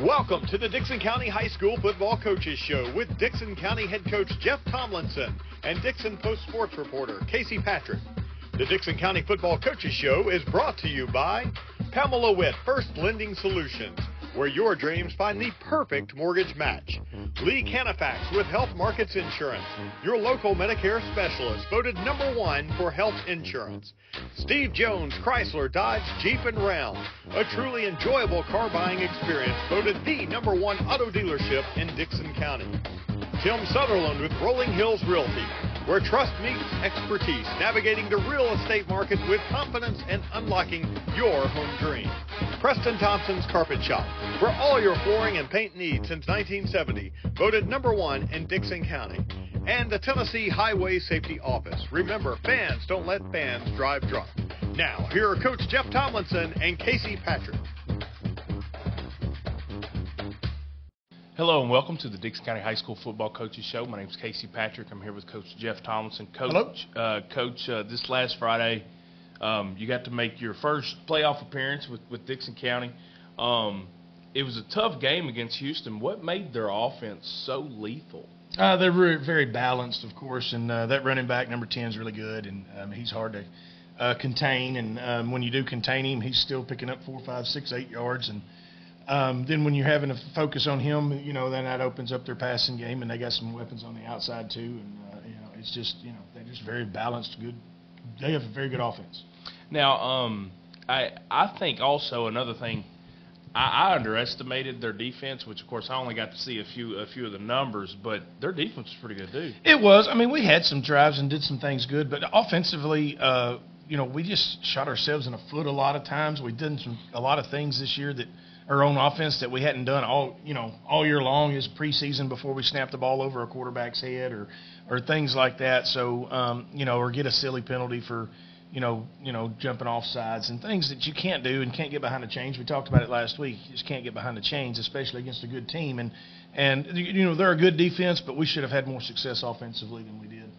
Welcome to the Dickson County High School Football Coaches Show with Dickson County head coach Jeff Tomlinson and Dickson Post Sports reporter Casey Patrick. The Dickson County Football Coaches Show is brought to you by Pamela Witt First Lending Solutions, where your dreams find the perfect mortgage match. Lee Canifax with Health Markets Insurance, your local Medicare specialist, voted number one for health insurance. Steve Jones Chrysler Dodge Jeep and Ram, a truly enjoyable car buying experience, voted the number one auto dealership in Dickson County. Tim Sutherland with Rolling Hills Realty, where trust meets expertise, navigating the real estate market with confidence and unlocking your home dream. Preston Thompson's Carpet Shop, for all your flooring and paint needs since 1970, voted number one in Dickson County. And the Tennessee Highway Safety Office. Remember, fans don't let fans drive drunk. Now, here are Coach Jeff Tomlinson and Casey Patrick. Hello and welcome to the Dickson County High School Football Coaches Show. My name is Casey Patrick. I'm here with Coach Jeff Tomlinson. Coach, uh, Coach, uh, this last Friday, um, you got to make your first playoff appearance with, with Dickson County. Um, it was a tough game against Houston. What made their offense so lethal? Uh, they're very balanced, of course, and uh, that running back number ten is really good, and um, he's hard to uh, contain. And um, when you do contain him, he's still picking up four, five, six, eight yards, and um, then when you're having to focus on him, you know, then that opens up their passing game, and they got some weapons on the outside too. And uh, you know, it's just you know they're just very balanced, good. They have a very good offense. Now, um, I I think also another thing. I, I underestimated their defense, which of course I only got to see a few a few of the numbers, but their defense was pretty good too. It was. I mean, we had some drives and did some things good, but offensively, uh, you know, we just shot ourselves in the foot a lot of times. We did some a lot of things this year that our own offense that we hadn't done all you know all year long is preseason before we snap the ball over a quarterback's head or or things like that. So um, you know, or get a silly penalty for you know you know jumping off sides and things that you can't do and can't get behind the chains. We talked about it last week. You just can't get behind the chains, especially against a good team. And and you know they're a good defense, but we should have had more success offensively than we did.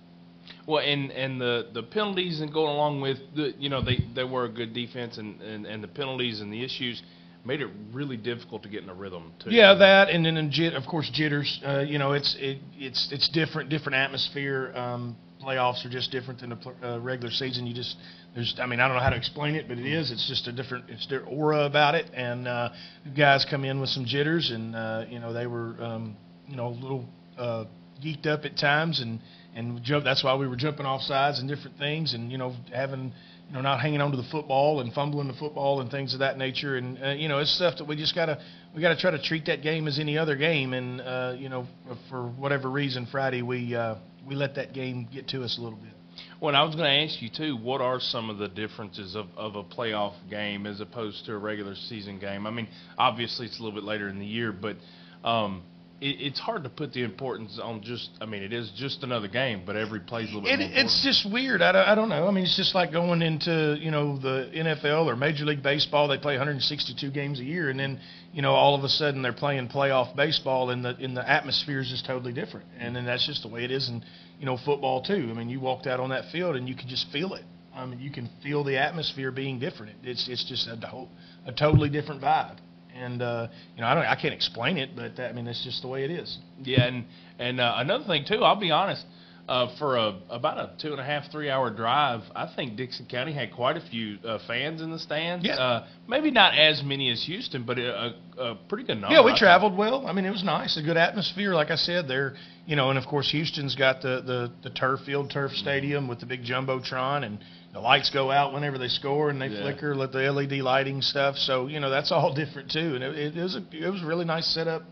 Well, and and the the penalties and going along with the you know they they were a good defense and and, and the penalties and the issues made it really difficult to get in a rhythm too. Yeah, that and then jit, of course jitters. Uh, you know, it's it, it's it's different, different atmosphere. Um, playoffs are just different than a uh, regular season. You just there's I mean I don't know how to explain it, but it is. It's just a different it's their aura about it. And uh, guys come in with some jitters, and uh, you know they were um, you know a little uh, geeked up at times, and and jump. That's why we were jumping off sides and different things, and you know having you know, not hanging onto the football and fumbling the football and things of that nature. And uh, you know, it's stuff that we just gotta we gotta try to treat that game as any other game. And uh, you know, for whatever reason, Friday we uh, we let that game get to us a little bit. Well, I was going to ask you too. What are some of the differences of, of a playoff game as opposed to a regular season game? I mean, obviously it's a little bit later in the year, but um, it, it's hard to put the importance on just. I mean, it is just another game, but every play's a little bit. It, it's just weird. I don't, I don't know. I mean, it's just like going into you know the NFL or Major League Baseball. They play 162 games a year, and then you know all of a sudden they're playing playoff baseball, and the in the atmosphere is just totally different. And then that's just the way it is in you know football too. I mean, you walked out on that field and you can just feel it. I mean, you can feel the atmosphere being different. It's it's just a whole, a totally different vibe and uh, you know I don't I can't explain it, but that, I mean it's just the way it is. Yeah, and and uh, another thing too, I'll be honest. Uh, for a about a two and a half three hour drive, I think Dickson County had quite a few uh, fans in the stands. Yeah. Uh, maybe not as many as Houston, but a, a, a pretty good number. Yeah, we traveled well. I mean, it was nice, a good atmosphere. Like I said, there, you know, and of course Houston's got the the, the turf field, turf stadium with the big jumbotron and the lights go out whenever they score and they yeah. flicker, let the LED lighting stuff. So you know that's all different too, and it, it was a it was a really nice setup.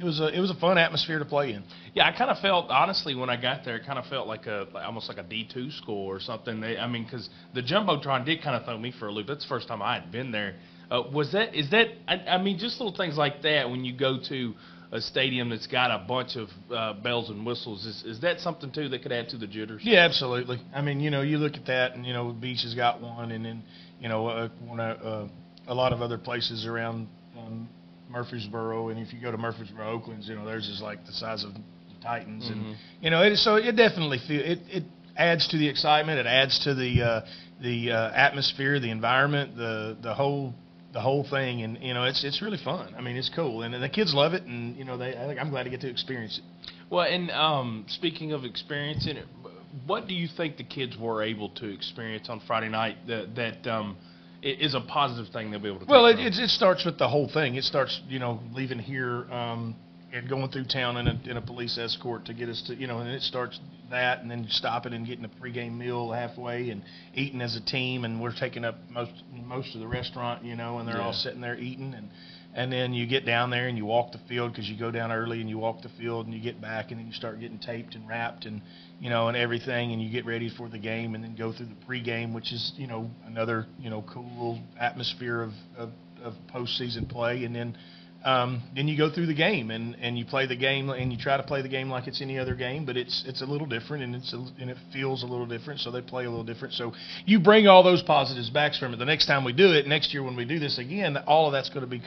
It was a it was a fun atmosphere to play in. Yeah, I kind of felt honestly when I got there, it kind of felt like a like, almost like a D two school or something. They, I mean, because the jumbotron did kind of throw me for a loop. That's the first time I had been there. Uh, was that is that? I, I mean, just little things like that when you go to a stadium that's got a bunch of uh, bells and whistles. Is is that something too that could add to the jitters? Yeah, absolutely. I mean, you know, you look at that, and you know, Beech has got one, and then you know, uh, one, uh, a lot of other places around um, Murfreesboro, and if you go to Murfreesboro, Oakland's, you know, theirs is like the size of the Titans, mm-hmm. and you know, it, so it definitely feel it it adds to the excitement. It adds to the uh, the uh, atmosphere, the environment, the the whole the whole thing, and you know, it's it's really fun. I mean, it's cool, and the kids love it, and you know, they I think I'm glad to get to experience it. Well, and um, speaking of experiencing it, what do you think the kids were able to experience on Friday night that that um, is a positive thing they'll be able to? Well, it, it, it starts with the whole thing. It starts, you know, leaving here. Um, and going through town in a, in a police escort to get us to, you know, and it starts that, and then stopping and getting a pregame meal halfway, and eating as a team, and we're taking up most most of the restaurant, you know, and they're yeah. all sitting there eating, and and then you get down there and you walk the field because you go down early and you walk the field and you get back and then you start getting taped and wrapped and you know and everything and you get ready for the game and then go through the pregame, which is you know another you know cool atmosphere of of, of postseason play, and then um, then you go through the game and, and you play the game and you try to play the game like it's any other game, but it's it's a little different and it's a, and it feels a little different, so they play a little different. So you bring all those positives back from it. The next time we do it, next year when we do this again, all of that's going to be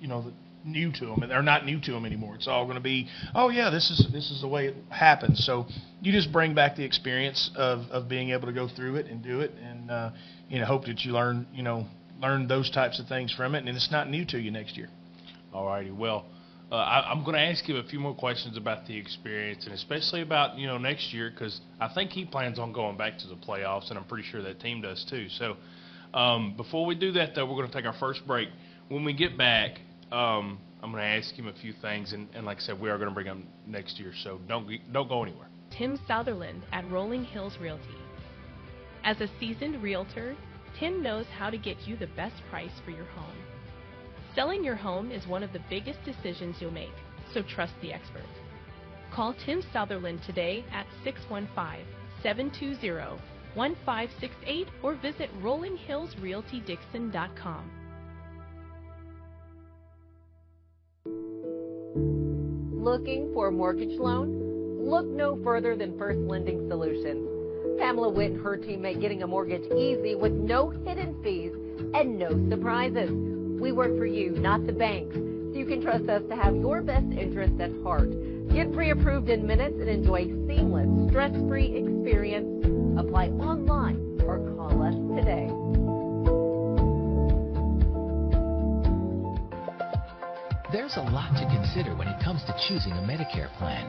you know new to them, and they're not new to them anymore. It's all going to be, oh yeah, this is this is the way it happens. So you just bring back the experience of of being able to go through it and do it, and uh, you know hope that you learn you know learn those types of things from it, and it's not new to you next year. All righty. Well, uh, I, am going to ask you a few more questions about the experience, and especially about you know next year because I think he plans on going back to the playoffs, and I'm pretty sure that team does too. So um, before we do that, though, we're going to take our first break. When we get back, um, I'm going to ask him a few things, and, and like I said, we are going to bring him next year. So don't don't go anywhere. Tim Sutherland at Rolling Hills Realty. As a seasoned realtor, Tim knows how to get you the best price for your home. Selling your home is one of the biggest decisions you'll make, so trust the expert. Call Tim Sutherland today at 615 720 1568 or visit rollinghillsrealtydixon.com. Looking for a mortgage loan? Look no further than First Lending Solutions. Pamela Witt and her team make getting a mortgage easy with no hidden fees and no surprises. We work for you, not the banks, so you can trust us to have your best interest at heart. Get pre-approved in minutes and enjoy seamless, stress-free experience. Apply online or call us today. There's a lot to consider when it comes to choosing a Medicare plan.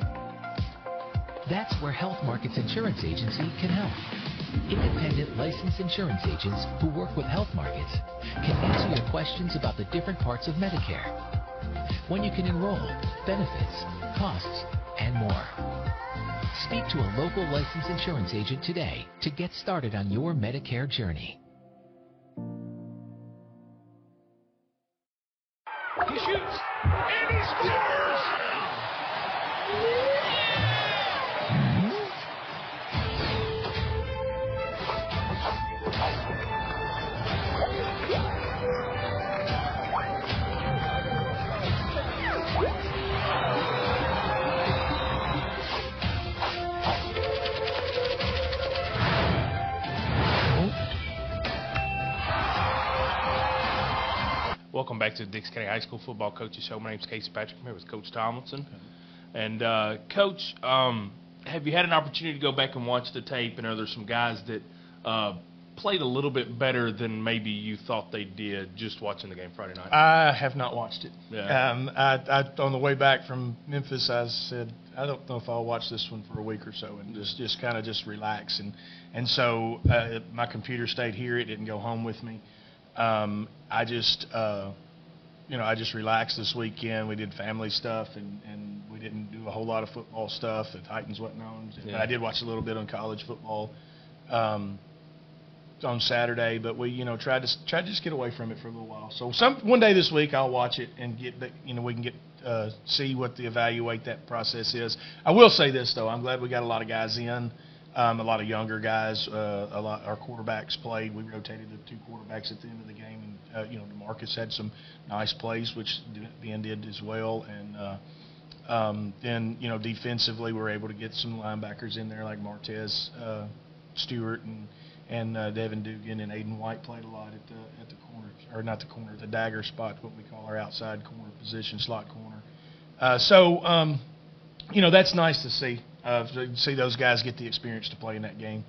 That's where Health Markets Insurance Agency can help. Independent licensed insurance agents who work with health markets can answer your questions about the different parts of Medicare, when you can enroll, benefits, costs, and more. Speak to a local licensed insurance agent today to get started on your Medicare journey. Welcome back to the Dix County High School Football Coaches Show. My name is Casey Patrick. I'm here with Coach Tomlinson. And, uh, Coach, um, have you had an opportunity to go back and watch the tape? And are there some guys that uh, played a little bit better than maybe you thought they did just watching the game Friday night? I have not watched it. Yeah. Um, I, I, on the way back from Memphis, I said, I don't know if I'll watch this one for a week or so and just, just kind of just relax. And, and so uh, my computer stayed here. It didn't go home with me. Um, I just, uh, you know, I just relaxed this weekend. We did family stuff, and, and we didn't do a whole lot of football stuff. The Titans wasn't on. Yeah. I did watch a little bit on college football um, on Saturday, but we, you know, tried to tried to just get away from it for a little while. So some one day this week I'll watch it and get, you know, we can get uh, see what the evaluate that process is. I will say this though, I'm glad we got a lot of guys in. Um, a lot of younger guys. Uh, a lot our quarterbacks played. We rotated the two quarterbacks at the end of the game, and uh, you know Demarcus had some nice plays, which Ben did as well. And uh, um, then you know defensively, we were able to get some linebackers in there like Martez uh, Stewart and and uh, Devin Dugan and Aiden White played a lot at the at the corner or not the corner, the dagger spot, what we call our outside corner position, slot corner. Uh, so um, you know that's nice to see uh, see those guys get the experience to play in that game.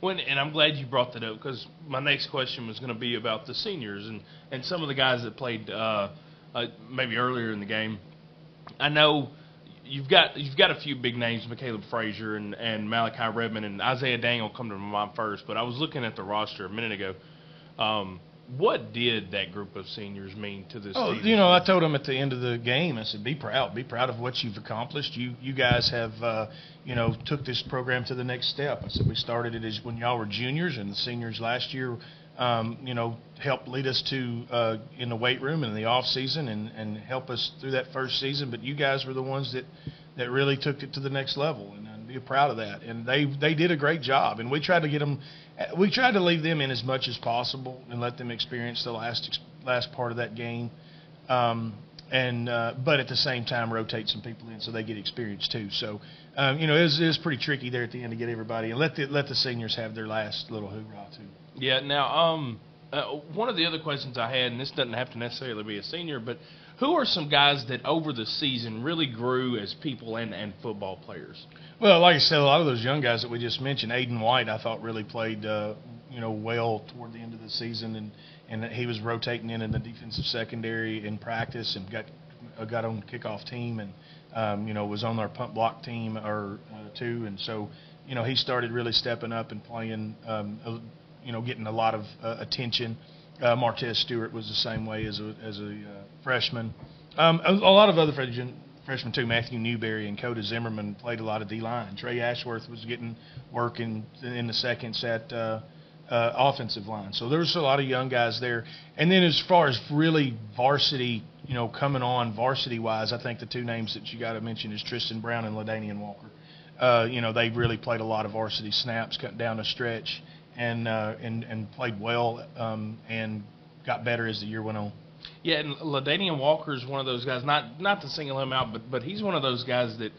When, and I'm glad you brought that up because my next question was going to be about the seniors and, and some of the guys that played uh, uh, maybe earlier in the game. I know you've got you've got a few big names, Caleb Frazier and, and Malachi Redmond and Isaiah Daniel come to my mind first, but I was looking at the roster a minute ago. Um, what did that group of seniors mean to this? Oh, you know, I told them at the end of the game, I said, "Be proud, be proud of what you've accomplished. You, you guys have, uh, you know, took this program to the next step." I said, "We started it as when y'all were juniors, and the seniors last year, um, you know, helped lead us to uh, in the weight room and in the off season, and and help us through that first season. But you guys were the ones that that really took it to the next level, and be proud of that. And they they did a great job, and we tried to get them we tried to leave them in as much as possible and let them experience the last last part of that game. Um, and uh, but at the same time rotate some people in so they get experience too. So um, you know it was, it was pretty tricky there at the end to get everybody and let the let the seniors have their last little hoorah too. Yeah. Now, um, uh, one of the other questions I had, and this doesn't have to necessarily be a senior, but who are some guys that over the season really grew as people and, and football players? Well, like I said, a lot of those young guys that we just mentioned, Aiden White, I thought really played, uh, you know, well toward the end of the season, and and he was rotating in in the defensive secondary in practice and got uh, got on the kickoff team and um, you know was on our punt block team or uh, too, and so you know he started really stepping up and playing, um, you know, getting a lot of uh, attention. Uh, Martez Stewart was the same way as a as a uh, freshman. Um, a, a lot of other freshmen freshmen too. Matthew Newberry and Coda Zimmerman played a lot of D line. Trey Ashworth was getting work in in the seconds at uh, uh, offensive line. So there was a lot of young guys there. And then as far as really varsity, you know, coming on varsity wise, I think the two names that you got to mention is Tristan Brown and Ladanian Walker. Uh, you know, they really played a lot of varsity snaps, cut down a stretch, and uh, and and played well um, and got better as the year went on. Yeah, and Ladanian Walker is one of those guys. Not not to single him out, but but he's one of those guys that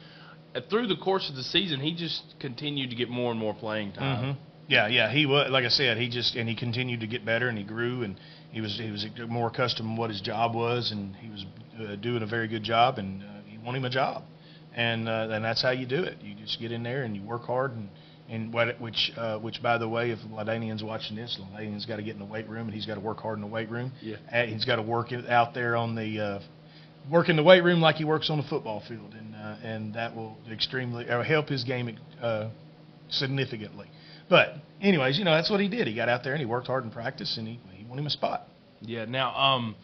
uh, through the course of the season he just continued to get more and more playing time. Mm-hmm. Yeah, yeah, he was like I said, he just and he continued to get better and he grew and he was he was more accustomed to what his job was and he was uh, doing a very good job and uh, he won him a job and uh, and that's how you do it. You just get in there and you work hard and and what, which, uh, which by the way, if Ladanian's watching this, Ladanian's got to get in the weight room and he's got to work hard in the weight room. Yeah. And he's got to work it out there on the, uh, work in the weight room like he works on the football field, and uh, and that will extremely or help his game uh, significantly. But anyways, you know that's what he did. He got out there and he worked hard in practice, and he he won him a spot. Yeah. Now, um,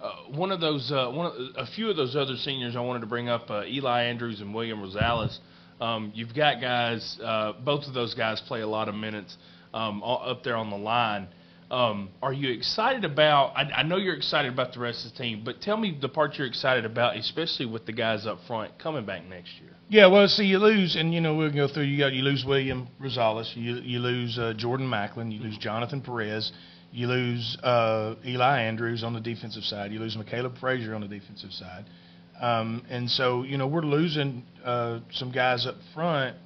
uh, one of those, uh, one of, a few of those other seniors I wanted to bring up, uh, Eli Andrews and William Rosales. Um, you've got guys, uh, both of those guys play a lot of minutes um, up there on the line. Um, are you excited about? I, I know you're excited about the rest of the team, but tell me the part you're excited about, especially with the guys up front coming back next year. Yeah, well, see, you lose, and you know we'll go through. You got you lose William Rosales, you you lose uh, Jordan Macklin, you lose Jonathan Perez, you lose uh, Eli Andrews on the defensive side, you lose Caleb Frazier on the defensive side. Um, and so, you know, we're losing uh, some guys up front,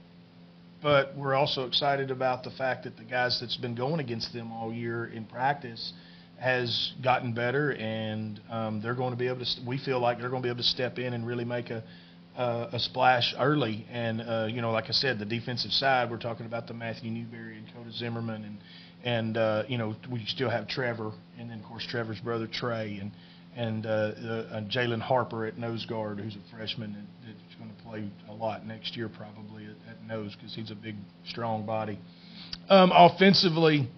but we're also excited about the fact that the guys that's been going against them all year in practice has gotten better, and um, they're going to be able to. We feel like they're going to be able to step in and really make a uh, a splash early. And uh, you know, like I said, the defensive side, we're talking about the Matthew Newberry and Coda Zimmerman, and and uh, you know, we still have Trevor, and then of course Trevor's brother Trey, and and uh, uh, Jalen Harper at nose guard, who's a freshman that's going to play a lot next year probably at, at nose because he's a big, strong body. Um, offensively,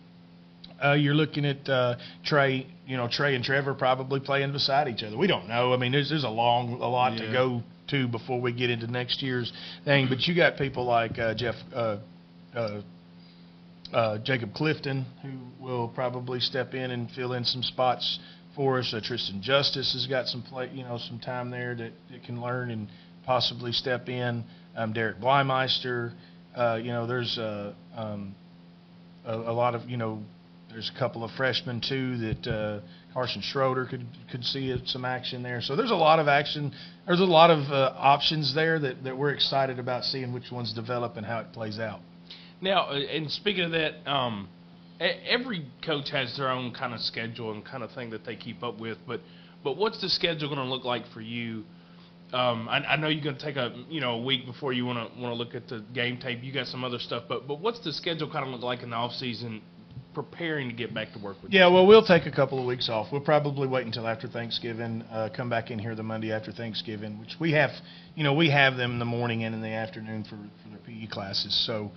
uh, you're looking at uh, Trey. You know, Trey and Trevor probably playing beside each other. We don't know. I mean, there's there's a long a lot yeah. to go to before we get into next year's thing. But you got people like uh, Jeff. Uh, uh, uh, Jacob Clifton, who will probably step in and fill in some spots for us. Uh, Tristan Justice has got some play, you know, some time there that, that can learn and possibly step in. Um, Derek Blymeister, uh, you know, there's uh, um, a, a lot of, you know, there's a couple of freshmen too that uh, Carson Schroeder could could see some action there. So there's a lot of action. There's a lot of uh, options there that, that we're excited about seeing which ones develop and how it plays out. Now, uh, and speaking of that, um, every coach has their own kind of schedule and kind of thing that they keep up with. But but what's the schedule going to look like for you Um, I, I know you're going to take a you know a week before you want to want to look at the game tape. You got some other stuff, but but what's the schedule kind of look like in the off season, preparing to get back to work with? Yeah, well, we'll take a couple of weeks off. We'll probably wait until after Thanksgiving. Uh, come back in here the Monday after Thanksgiving, which we have, you know, we have them in the morning and in the afternoon for for their PE classes. So.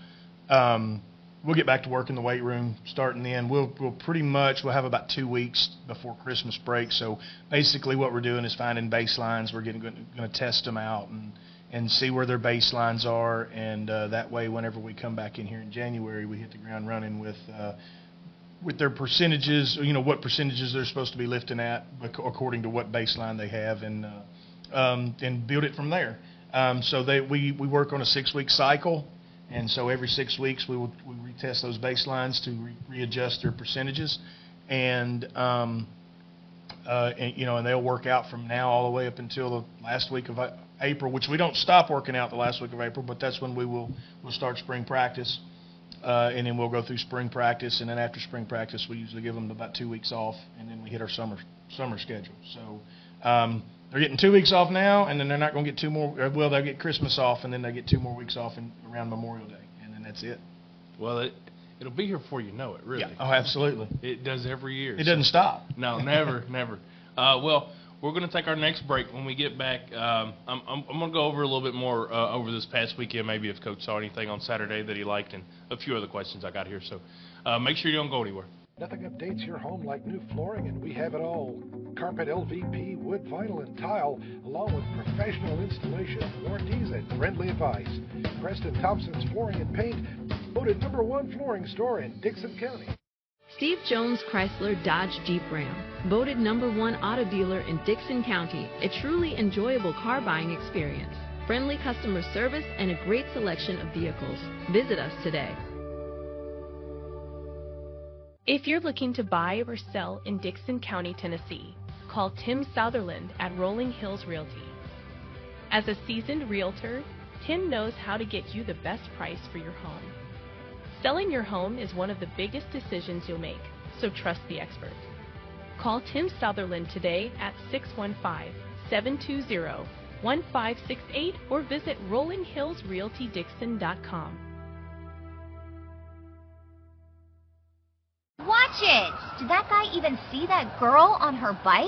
Um, we'll get back to work in the weight room starting then. We'll we'll pretty much we'll have about two weeks before Christmas break. So basically, what we're doing is finding baselines. We're getting going to test them out and and see where their baselines are, and uh, that way, whenever we come back in here in January, we hit the ground running with. Uh, with their percentages, you know what percentages they're supposed to be lifting at according to what baseline they have, and uh, um, and build it from there. Um, so they we we work on a six week cycle, and so every six weeks we will we retest those baselines to re- readjust their percentages, and, um, uh, and you know, and they'll work out from now all the way up until the last week of April, which we don't stop working out the last week of April, but that's when we will we'll start spring practice, uh, and then we'll go through spring practice, and then after spring practice we usually give them about two weeks off, and then we hit our summer summer schedule. So. Um, they're getting two weeks off now, and then they're not going to get two more. Well, they'll get Christmas off, and then they get two more weeks off in, around Memorial Day, and then that's it. Well, it it'll be here before you know it. Really. Yeah. Oh, absolutely. It does every year. It so. doesn't stop. No, never, never. Uh, well, we're going to take our next break. When we get back, um, I'm, I'm, I'm going to go over a little bit more uh, over this past weekend. Maybe if Coach saw anything on Saturday that he liked, and a few other questions I got here. So, uh, make sure you don't go anywhere. Nothing updates your home like new flooring, and we have it all. Carpet, LVP, wood, vinyl, and tile, along with professional installation, warranties, and friendly advice. Preston Thompson's Flooring and Paint, voted number one flooring store in Dickson County. Steve Jones Chrysler Dodge Jeep Ram, voted number one auto dealer in Dickson County, a truly enjoyable car buying experience. Friendly customer service and a great selection of vehicles. Visit us today. If you're looking to buy or sell in Dickson County, Tennessee, call Tim Sutherland at Rolling Hills Realty. As a seasoned realtor, Tim knows how to get you the best price for your home. Selling your home is one of the biggest decisions you'll make, so trust the expert. Call Tim Sutherland today at 615 720 1568 or visit rollinghillsrealtydixon.com. Watch it! Did that guy even see that girl on her bike?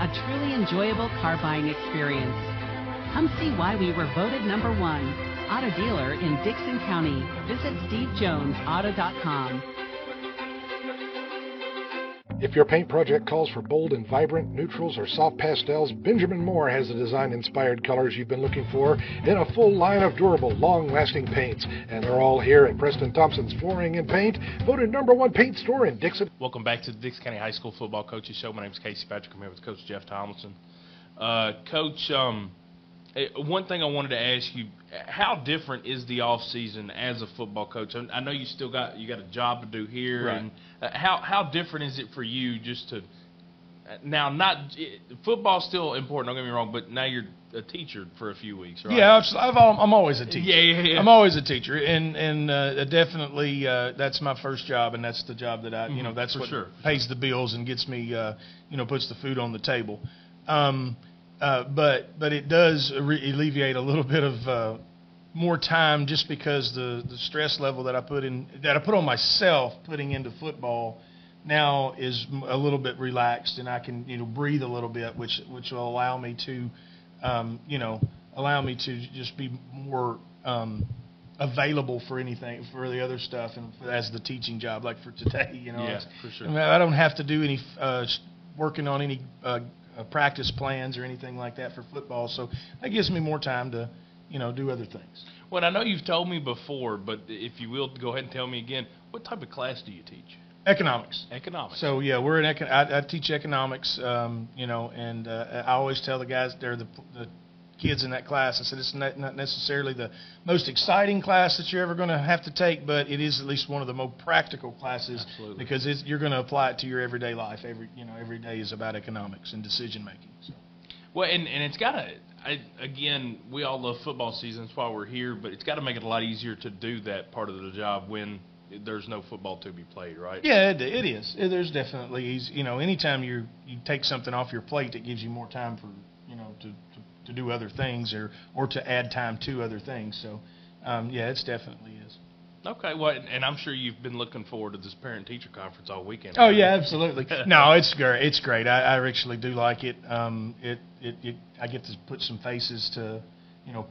a truly enjoyable car buying experience. Come see why we were voted number one auto dealer in Dickson County. Visit stevejonesauto.com. If your paint project calls for bold and vibrant neutrals or soft pastels, Benjamin Moore has the design inspired colors you've been looking for in a full line of durable, long lasting paints. And they're all here at Preston Thompson's Flooring and Paint, voted number one paint store in Dickson. Welcome back to the Dickson County High School Football Coaches Show. My name is Casey Patrick. I'm here with Coach Jeff Tomlinson. Uh, Coach, um, one thing I wanted to ask you: How different is the off season as a football coach? I know you still got you got a job to do here, right. and uh, how how different is it for you just to now not football's still important. Don't get me wrong, but now you're a teacher for a few weeks, right? Yeah, I've, I'm always a teacher. Yeah, yeah, yeah. I'm always a teacher, and and uh, definitely uh, that's my first job, and that's the job that I, you know, mm-hmm. that's for what sure. pays the bills and gets me, uh, you know, puts the food on the table. Um, uh, but but it does re- alleviate a little bit of uh, more time just because the the stress level that I put in that I put on myself putting into football now is a little bit relaxed and I can you know breathe a little bit which which will allow me to um, you know allow me to just be more um, available for anything for the other stuff and as the teaching job like for today you know yeah, for sure. I, mean, I don't have to do any uh, working on any uh, uh, practice plans or anything like that for football so that gives me more time to you know, do other things. Well, I know you've told me before, but if you will, go ahead and tell me again. What type of class do you teach? Economics. Economics. So yeah, we're in econ. I, I teach economics. Um, you know, and uh, I always tell the guys there the, the kids in that class. I said it's not, not necessarily the most exciting class that you're ever going to have to take, but it is at least one of the most practical classes Absolutely. because it's, you're going to apply it to your everyday life. Every you know every day is about economics and decision making. So. Well, and and it's got to. Again, we all love football season. That's why we're here. But it's got to make it a lot easier to do that part of the job when there's no football to be played, right? Yeah, it, it is. It, there's definitely, you know, anytime you you take something off your plate, it gives you more time for, you know, to, to, do other things or or to add time to other things. So, um, yeah, it's definitely is. Okay, well, and I'm sure you've been looking forward to this parent teacher conference all weekend. Oh yeah, absolutely. no, it's great. It's great. I, I actually do like it. Um, it, it, it, I get to put some faces to, you know,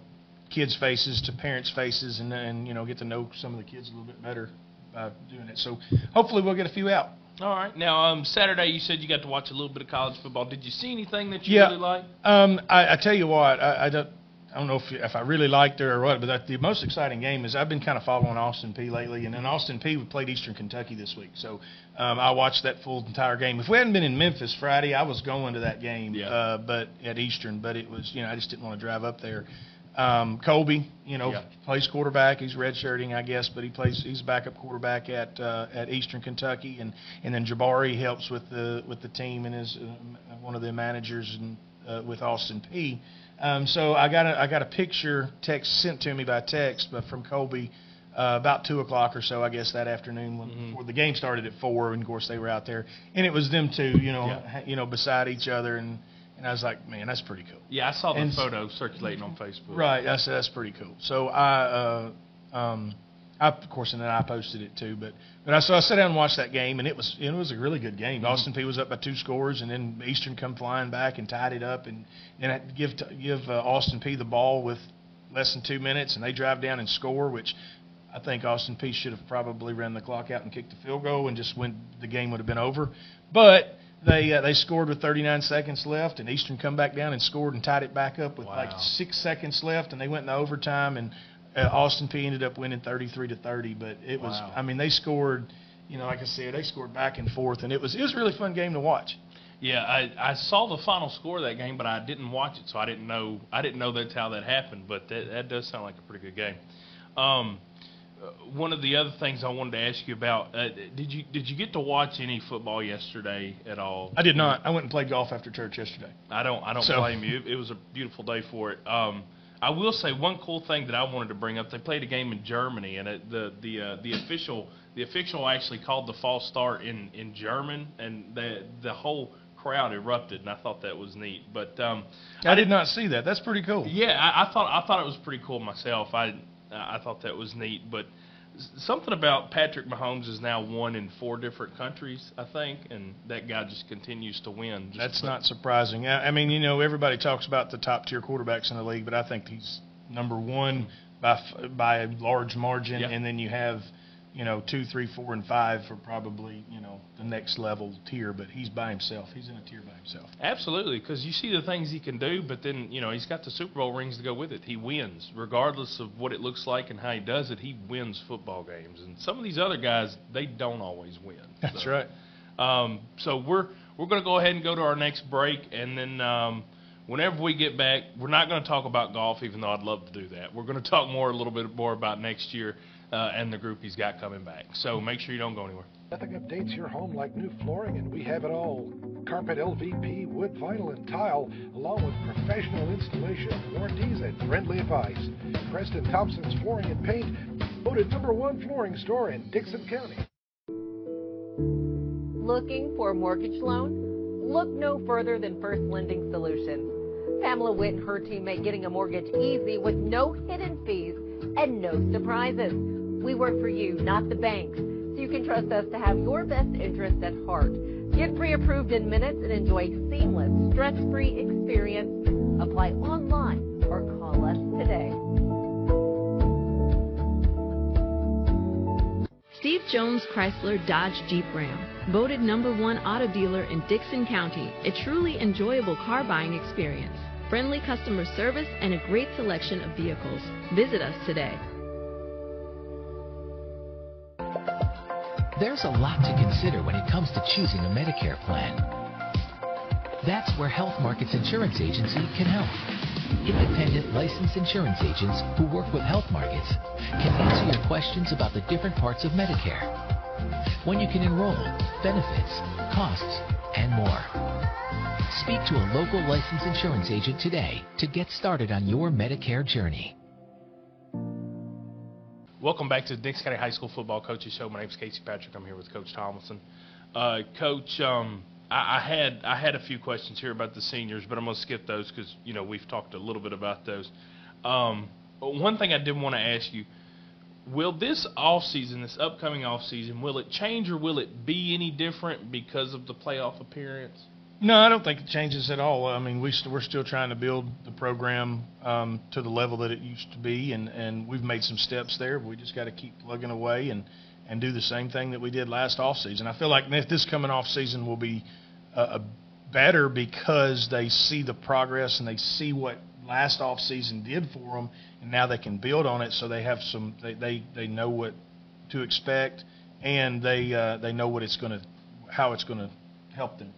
kids' faces to parents' faces, and and you know get to know some of the kids a little bit better by doing it. So hopefully we'll get a few out. All right. Now, um, Saturday you said you got to watch a little bit of college football. Did you see anything that you yeah. really liked? Um, I, I tell you what, I, I don't. I don't know if if I really liked it or what, but the most exciting game is I've been kind of following Austin Peay lately, and then Austin Peay played Eastern Kentucky this week, so um, I watched that full entire game. If we hadn't been in Memphis Friday, I was going to that game, yeah. uh, but at Eastern, but it was you know I just didn't want to drive up there. Um, Colby, you know, yeah. plays quarterback. He's redshirting, I guess, but he plays. He's a backup quarterback at uh, at Eastern Kentucky, and and then Jabari helps with the with the team and is uh, one of the managers and uh, with Austin Peay. Um, so I got a, I got a picture text sent to me by text, but from Colby uh, about two o'clock or so, I guess that afternoon when mm-hmm. before the game started at four, and of course they were out there, and it was them two, you know, yeah. you know, beside each other, and and I was like, man, that's pretty cool. Yeah, I saw the and, photo circulating on Facebook. Right, I said that's pretty cool. So I. Uh, um, I, of course, and then I posted it too. But but I so I sat down and watched that game, and it was it was a really good game. Mm-hmm. Austin Peay was up by two scores, and then Eastern come flying back and tied it up, and then I give give uh, Austin Peay the ball with less than two minutes, and they drive down and score, which I think Austin Peay should have probably ran the clock out and kicked the field goal, and just went the game would have been over. But they uh, they scored with 39 seconds left, and Eastern come back down and scored and tied it back up with wow. like six seconds left, and they went into overtime and uh, Austin Peay ended up winning 33 to 30, but it was wow. I mean they scored, you know, like I said, they scored back and forth, and it was it was a really fun game to watch. Yeah, I I saw the final score of that game, but I didn't watch it, so I didn't know I didn't know that's how that happened. But that that does sound like a pretty good game. Um, one of the other things I wanted to ask you about uh, did you did you get to watch any football yesterday at all? I did not. I went and played golf after church yesterday. I don't I don't so. blame you. It, it was a beautiful day for it. Um, I will say one cool thing that I wanted to bring up. They played a game in Germany, and it, the the uh, the official the official actually called the false start in in German, and the the whole crowd erupted, and I thought that was neat. But um, I, I did not see that. That's pretty cool. Yeah, I, I thought I thought it was pretty cool myself. I I thought that was neat, but something about Patrick Mahomes is now won in four different countries, I think, and that guy just continues to win. That's not surprising. I mean, you know, everybody talks about the top tier quarterbacks in the league, but I think he's number one by by a large margin, yeah. and then you have, you know, two, three, four, and five for probably you know the next level tier. But he's by himself. He's in a tier by himself. Absolutely, because you see the things he can do, but then you know he's got the Super Bowl rings to go with it. He wins, regardless of what it looks like and how he does it. He wins football games, and some of these other guys they don't always win. That's so, right. Um, so we're we're going to go ahead and go to our next break, and then. Um, Whenever we get back, we're not going to talk about golf, even though I'd love to do that. We're going to talk more, a little bit more about next year uh, and the group he's got coming back. So make sure you don't go anywhere. Nothing updates your home like new flooring, and we have it all. Carpet, LVP, wood, vinyl, and tile, along with professional installation, warranties, and friendly advice. Preston Thompson's Flooring and Paint, voted number one flooring store in Dickson County. Looking for a mortgage loan? Look no further than First Lending Solutions. Pamela Witt and her team make getting a mortgage easy with no hidden fees and no surprises. We work for you, not the banks, so you can trust us to have your best interest at heart. Get pre-approved in minutes and enjoy a seamless, stress-free experience. Apply online or call us today. Steve Jones Chrysler Dodge Jeep Ram, voted number one auto dealer in Dickson County, a truly enjoyable car buying experience friendly customer service, and a great selection of vehicles. Visit us today. There's a lot to consider when it comes to choosing a Medicare plan. That's where Health Markets Insurance Agency can help. Independent licensed insurance agents who work with health markets can answer your questions about the different parts of Medicare, when you can enroll, benefits, costs, and more. Speak to a local licensed insurance agent today to get started on your Medicare journey. Welcome back to the Dix County High School Football Coaches Show. My name is Casey Patrick. I'm here with Coach Tomlinson. Uh, Coach, um, I, I, had I had a few questions here about the seniors, but I'm going to skip those because you know we've talked a little bit about those. Um, one thing I did want to ask you: Will this off season, this upcoming off season, will it change or will it be any different because of the playoff appearance? No, I don't think it changes at all. I mean, we st- we're still trying to build the program um, to the level that it used to be, and, and we've made some steps there. We just got to keep plugging away and, and do the same thing that we did last off season. I feel like this coming off season will be uh, better because they see the progress and they see what last off season did for them, and now they can build on it. So they have some they they, they know what to expect, and they uh, they know what it's going to how it's going to help them.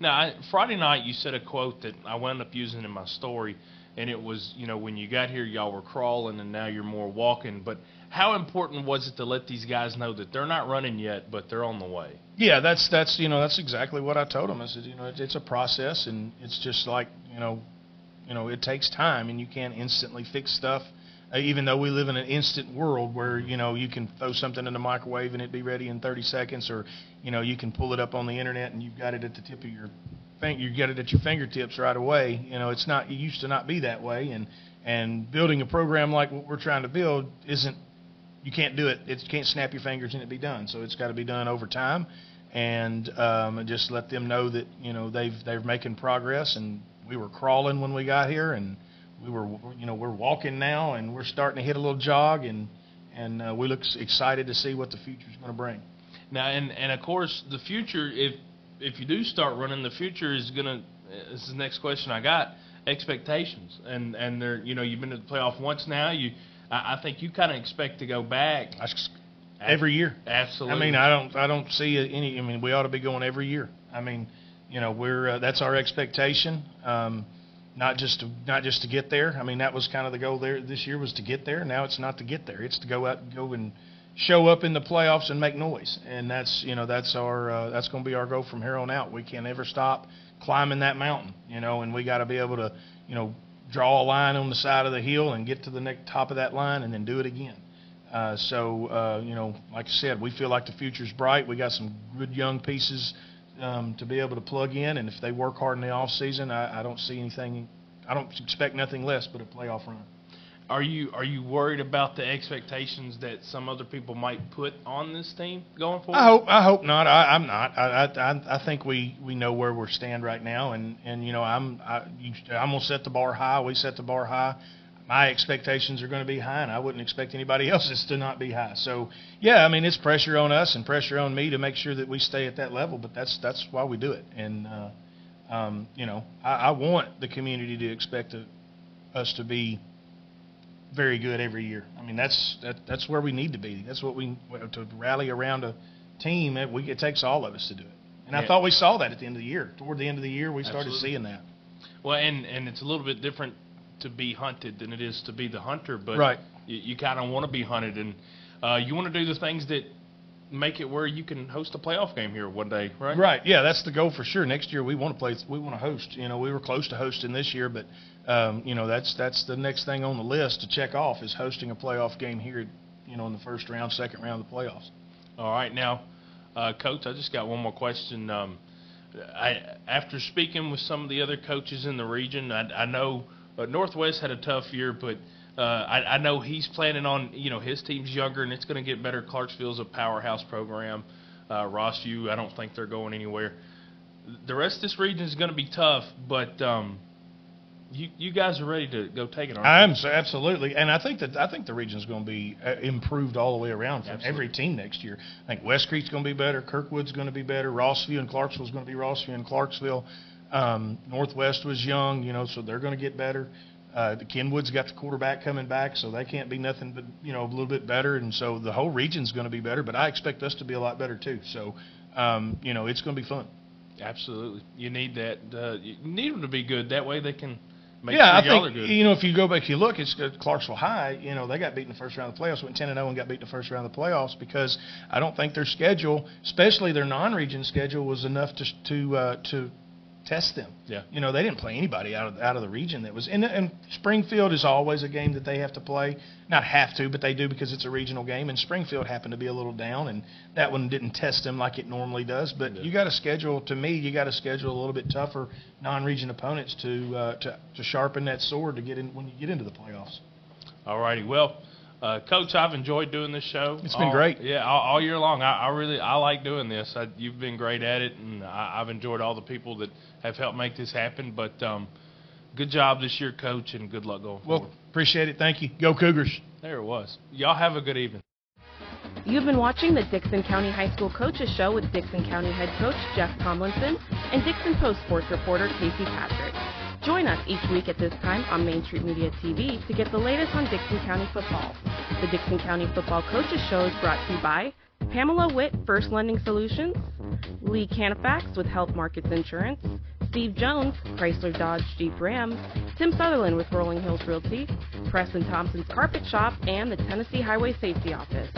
Now, I, Friday night you said a quote that I wound up using in my story, and it was, you know, when you got here, y'all were crawling, and now you're more walking. But how important was it to let these guys know that they're not running yet, but they're on the way? Yeah, that's that's you know that's exactly what I told them. I said, you know, it's, it's a process, and it's just like you know, you know, it takes time, and you can't instantly fix stuff even though we live in an instant world where you know you can throw something in the microwave and it be ready in 30 seconds, or you know you can pull it up on the internet and you've got it at the tip of your you get it at your fingertips right away. You know it's not it used to not be that way, and and building a program like what we're trying to build isn't you can't do it. It can't snap your fingers and it be done. So it's got to be done over time, and um, just let them know that you know they've they're making progress, and we were crawling when we got here, and we were you know we're walking now and we're starting to hit a little jog and and uh, we look excited to see what the future is going to bring. Now and and of course the future if if you do start running the future is going to this is the next question I got expectations and and they're you know you've been to the playoff once now you I, I think you kind of expect to go back every year. Absolutely. I mean I don't I don't see any I mean we ought to be going every year. I mean you know we're uh, that's our expectation. Um, not just to not just to get there. I mean, that was kind of the goal there this year was to get there. Now it's not to get there; it's to go out, go and show up in the playoffs and make noise. And that's you know that's our uh, that's going to be our goal from here on out. We can't ever stop climbing that mountain, you know, and we got to be able to you know draw a line on the side of the hill and get to the next top of that line and then do it again. Uh, so uh, you know, like I said, we feel like the future's bright. We got some good young pieces um, to be able to plug in. And if they work hard in the off season, I, I don't see anything. I don't expect nothing less but a playoff run. Are you are you worried about the expectations that some other people might put on this team going forward? I hope I hope not. I, I'm not. I, I I think we we know where we stand right now, and and you know I'm I, you, I'm gonna set the bar high. We set the bar high my expectations are going to be high, and I wouldn't expect anybody else's to not be high. So, yeah, I mean, it's pressure on us and pressure on me to make sure that we stay at that level. But that's that's why we do it. And uh, um, you know, I, I want the community to expect a, us to be very good every year. I mean, that's that, that's where we need to be. That's what we to rally around a team. It, we, it takes all of us to do it. And yeah. I thought we saw that at the end of the year. Toward the end of the year, we started Absolutely. seeing that. Well, and and it's a little bit different to be hunted than it is to be the hunter. But right. you, you kind of want to be hunted, and uh, you want to do the things that make it where you can host a playoff game here one day, right? Right. Yeah, that's the goal for sure. Next year we want to play. We want to host. You know, we were close to hosting this year, but um, you know that's that's the next thing on the list to check off is hosting a playoff game here. You know, in the first round, second round of the playoffs. All right, now, uh, coach, I just got one more question. Um, I, after speaking with some of the other coaches in the region, I, I know but Northwest had a tough year, but uh, I, I know he's planning on, you know, his team's younger and it's going to get better. Clarksville's a powerhouse program. Uh, Rossview, I don't think they're going anywhere. The rest of this region is going to be tough, but um, you you guys are ready to go take it. I am absolutely, and I think that I think the region is going to be uh, improved all the way around for every team next year. I think West Creek's going to be better, Kirkwood's going to be better, Rossview and Clarksville's going to be Rossview and Clarksville. Um, Northwest was young, you know, so they're going to get better. Uh, the Kenwood's got the quarterback coming back, so they can't be nothing but you know a little bit better, and so the whole region's going to be better. But I expect us to be a lot better too. So, um, you know, it's going to be fun. Absolutely, you need that. Uh, you need them to be good. That way they can make yeah, sure I think you know if you go back, you look, it's Clarksville High. You know they got beat in the first round of the playoffs, went ten and zero, and got beat in the first round of the playoffs because I don't think their schedule, especially their non-region schedule, was enough to to uh, to test them. Yeah. You know they didn't play anybody out of out of the region that was in. And Springfield is always a game that they have to play. Not have to, but they do because it's a regional game. And Springfield happened to be a little down, and that one didn't test them like it normally does. But you got to schedule. To me, you got to schedule a little bit tougher non-region opponents to uh, to to sharpen that sword to get in when you get into the playoffs. All righty. Well, uh, Coach, I've enjoyed doing this show. It's been all, great. Yeah, all, all year long. I, I really I like doing this. I, you've been great at it, and I, I've enjoyed all the people that have helped make this happen. But um, good job this year, Coach, and good luck going forward. Well, appreciate it. Thank you. Go Cougars. There it was. Y'all have a good evening. You've been watching the Dickson County High School Coaches Show with Dickson County head coach Jeff Tomlinson and Dickson Post sports reporter Casey Patrick. Join us each week at this time on Main Street Media TV to get the latest on Dickson County football. The Dickson County Football Coaches Show is brought to you by Pamela Witt First Lending Solutions, Lee Canifax with Health Markets Insurance, Steve Jones, Chrysler Dodge Jeep Ram, Tim Sutherland with Rolling Hills Realty, Preston Thompson's Carpet Shop, and the Tennessee Highway Safety Office.